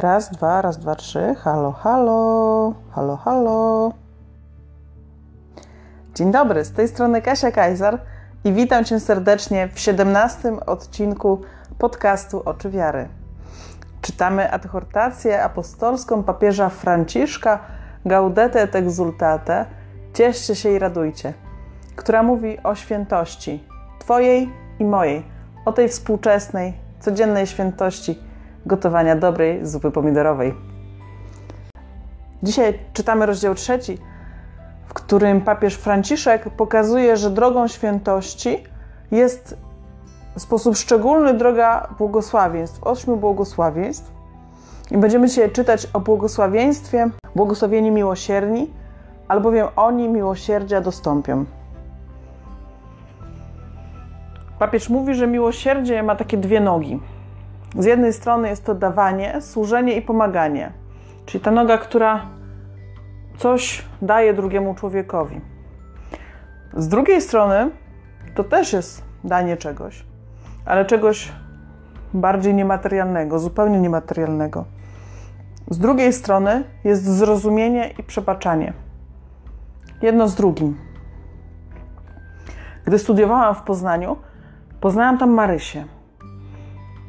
Raz, dwa, raz, dwa, trzy. Halo, halo, halo, halo. Dzień dobry, z tej strony Kasia Kajzar i witam Cię serdecznie w 17 odcinku podcastu Oczy Wiary. Czytamy adhortację apostolską papieża Franciszka Gaudete et exultate Cieszcie się i radujcie, która mówi o świętości Twojej i mojej, o tej współczesnej, codziennej świętości gotowania dobrej zupy pomidorowej. Dzisiaj czytamy rozdział trzeci, w którym papież Franciszek pokazuje, że drogą świętości jest w sposób szczególny droga błogosławieństw, ośmiu błogosławieństw. I będziemy dzisiaj czytać o błogosławieństwie, błogosławieni miłosierni, albowiem oni miłosierdzia dostąpią. Papież mówi, że miłosierdzie ma takie dwie nogi. Z jednej strony jest to dawanie, służenie i pomaganie, czyli ta noga, która coś daje drugiemu człowiekowi. Z drugiej strony to też jest danie czegoś, ale czegoś bardziej niematerialnego, zupełnie niematerialnego. Z drugiej strony jest zrozumienie i przebaczanie. Jedno z drugim. Gdy studiowałam w Poznaniu, poznałam tam Marysię.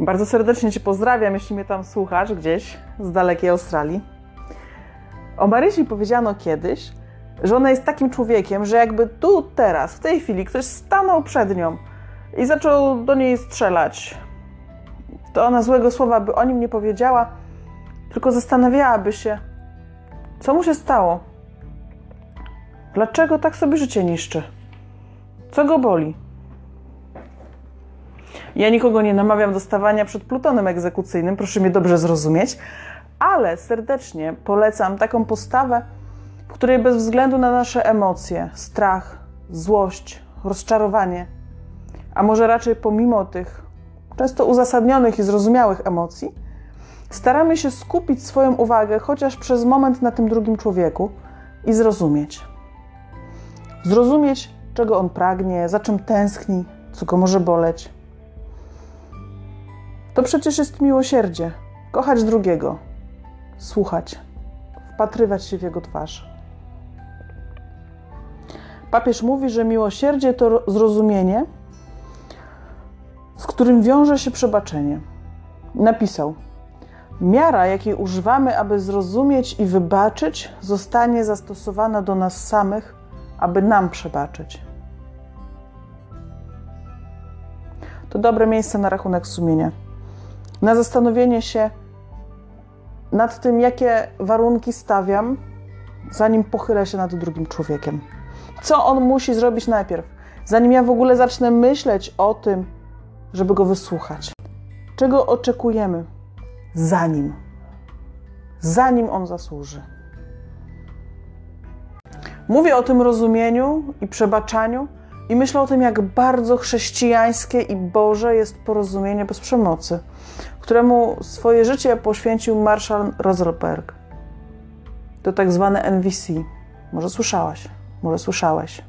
Bardzo serdecznie Cię pozdrawiam, jeśli mnie tam słuchasz gdzieś z dalekiej Australii. O Marysi powiedziano kiedyś, że ona jest takim człowiekiem, że jakby tu, teraz, w tej chwili ktoś stanął przed nią i zaczął do niej strzelać, to ona złego słowa by o nim nie powiedziała, tylko zastanawiałaby się, co mu się stało. Dlaczego tak sobie życie niszczy? Co go boli? Ja nikogo nie namawiam do stawania przed plutonem egzekucyjnym, proszę mnie dobrze zrozumieć, ale serdecznie polecam taką postawę, w której bez względu na nasze emocje, strach, złość, rozczarowanie, a może raczej pomimo tych często uzasadnionych i zrozumiałych emocji, staramy się skupić swoją uwagę chociaż przez moment na tym drugim człowieku i zrozumieć. Zrozumieć, czego on pragnie, za czym tęskni, co go może boleć. To przecież jest miłosierdzie. Kochać drugiego, słuchać, wpatrywać się w jego twarz. Papież mówi, że miłosierdzie to zrozumienie, z którym wiąże się przebaczenie. Napisał: Miara, jakiej używamy, aby zrozumieć i wybaczyć, zostanie zastosowana do nas samych, aby nam przebaczyć. To dobre miejsce na rachunek sumienia na zastanowienie się nad tym, jakie warunki stawiam, zanim pochylę się nad drugim człowiekiem. Co on musi zrobić najpierw, zanim ja w ogóle zacznę myśleć o tym, żeby go wysłuchać. Czego oczekujemy zanim, zanim on zasłuży. Mówię o tym rozumieniu i przebaczaniu i myślę o tym, jak bardzo chrześcijańskie i Boże jest porozumienie bez przemocy któremu swoje życie poświęcił Marshall Rosenberg. To tak zwane NVC. Może słyszałaś, może słyszałeś.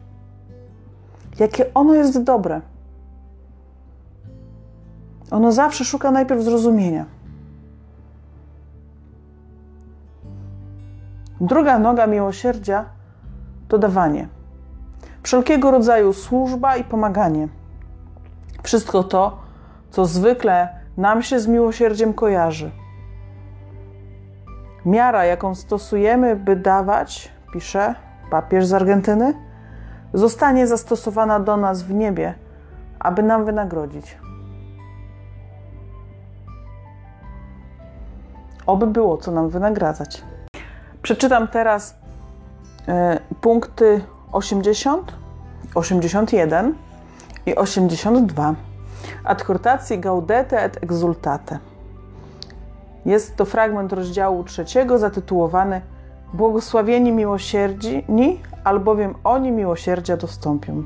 Jakie ono jest dobre. Ono zawsze szuka najpierw zrozumienia. Druga noga miłosierdzia to dawanie. Wszelkiego rodzaju służba i pomaganie. Wszystko to, co zwykle nam się z miłosierdziem kojarzy. Miara, jaką stosujemy, by dawać, pisze papież z Argentyny, zostanie zastosowana do nas w niebie, aby nam wynagrodzić. Oby było co nam wynagradzać. Przeczytam teraz y, punkty 80, 81 i 82 adhortacji Gaudete et Exultate. Jest to fragment rozdziału trzeciego zatytułowany Błogosławieni miłosierdzini, albowiem oni miłosierdzia dostąpią.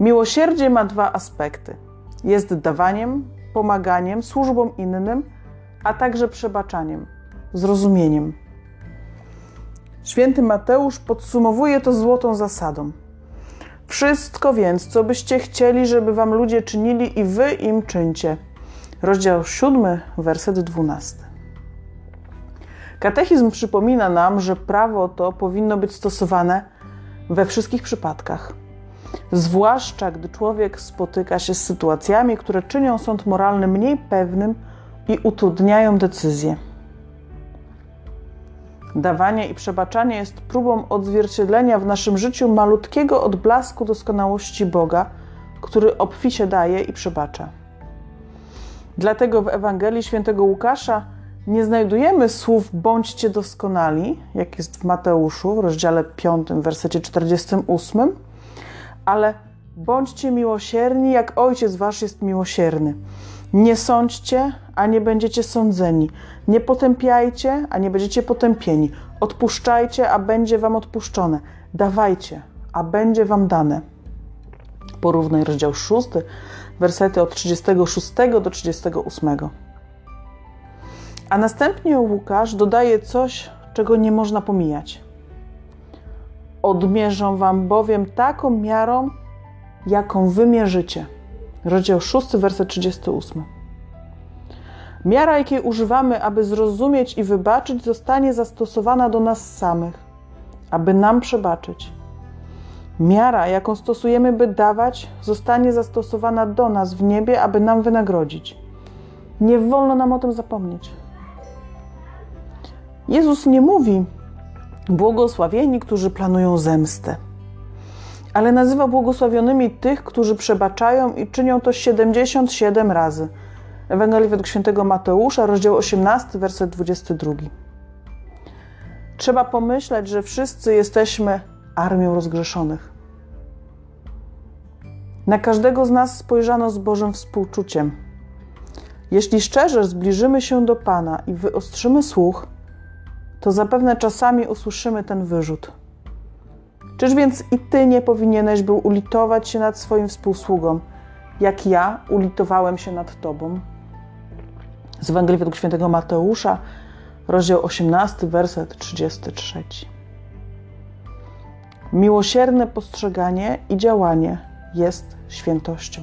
Miłosierdzie ma dwa aspekty. Jest dawaniem, pomaganiem, służbą innym, a także przebaczaniem, zrozumieniem. Święty Mateusz podsumowuje to złotą zasadą – wszystko więc, co byście chcieli, żeby wam ludzie czynili, i wy im czyńcie. rozdział 7, werset 12. Katechizm przypomina nam, że prawo to powinno być stosowane we wszystkich przypadkach, zwłaszcza gdy człowiek spotyka się z sytuacjami, które czynią sąd moralny mniej pewnym i utrudniają decyzję. Dawanie i przebaczanie jest próbą odzwierciedlenia w naszym życiu malutkiego odblasku doskonałości Boga, który obficie daje i przebacza. Dlatego w Ewangelii świętego Łukasza nie znajdujemy słów bądźcie doskonali, jak jest w Mateuszu w rozdziale 5, wersecie 48, ale bądźcie miłosierni, jak Ojciec Wasz jest miłosierny. Nie sądźcie, a nie będziecie sądzeni. Nie potępiajcie, a nie będziecie potępieni. Odpuszczajcie, a będzie wam odpuszczone. Dawajcie, a będzie wam dane. Porównaj rozdział 6, wersety od 36 do 38. A następnie Łukasz dodaje coś, czego nie można pomijać. Odmierzą wam bowiem taką miarą, jaką wymierzycie. Rozdział 6, werset 38. Miara, jakiej używamy, aby zrozumieć i wybaczyć, zostanie zastosowana do nas samych, aby nam przebaczyć. Miara, jaką stosujemy, by dawać, zostanie zastosowana do nas w niebie, aby nam wynagrodzić. Nie wolno nam o tym zapomnieć. Jezus nie mówi, błogosławieni, którzy planują zemstę, ale nazywa błogosławionymi tych, którzy przebaczają i czynią to 77 razy. Ewangelii według świętego Mateusza, rozdział 18, werset 22. Trzeba pomyśleć, że wszyscy jesteśmy armią rozgrzeszonych. Na każdego z nas spojrzano z Bożym współczuciem. Jeśli szczerze zbliżymy się do Pana i wyostrzymy słuch, to zapewne czasami usłyszymy ten wyrzut. Czyż więc i ty nie powinieneś był ulitować się nad swoim współsługą, jak ja ulitowałem się nad tobą? Z Ewangelii według świętego Mateusza, rozdział 18, werset 33. Miłosierne postrzeganie i działanie jest świętością.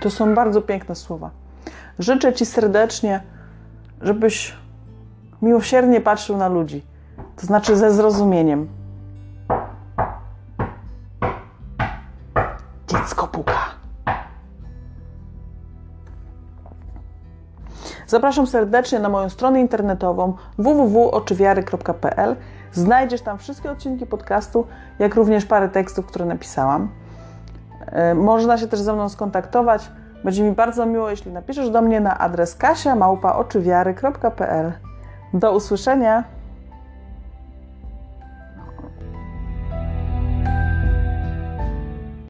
To są bardzo piękne słowa. Życzę Ci serdecznie, żebyś miłosiernie patrzył na ludzi, to znaczy ze zrozumieniem. Dziecko puka. Zapraszam serdecznie na moją stronę internetową www.oczywiary.pl. Znajdziesz tam wszystkie odcinki podcastu, jak również parę tekstów, które napisałam. E, można się też ze mną skontaktować. Będzie mi bardzo miło, jeśli napiszesz do mnie na adres kasia.oczywiary.pl. Do usłyszenia!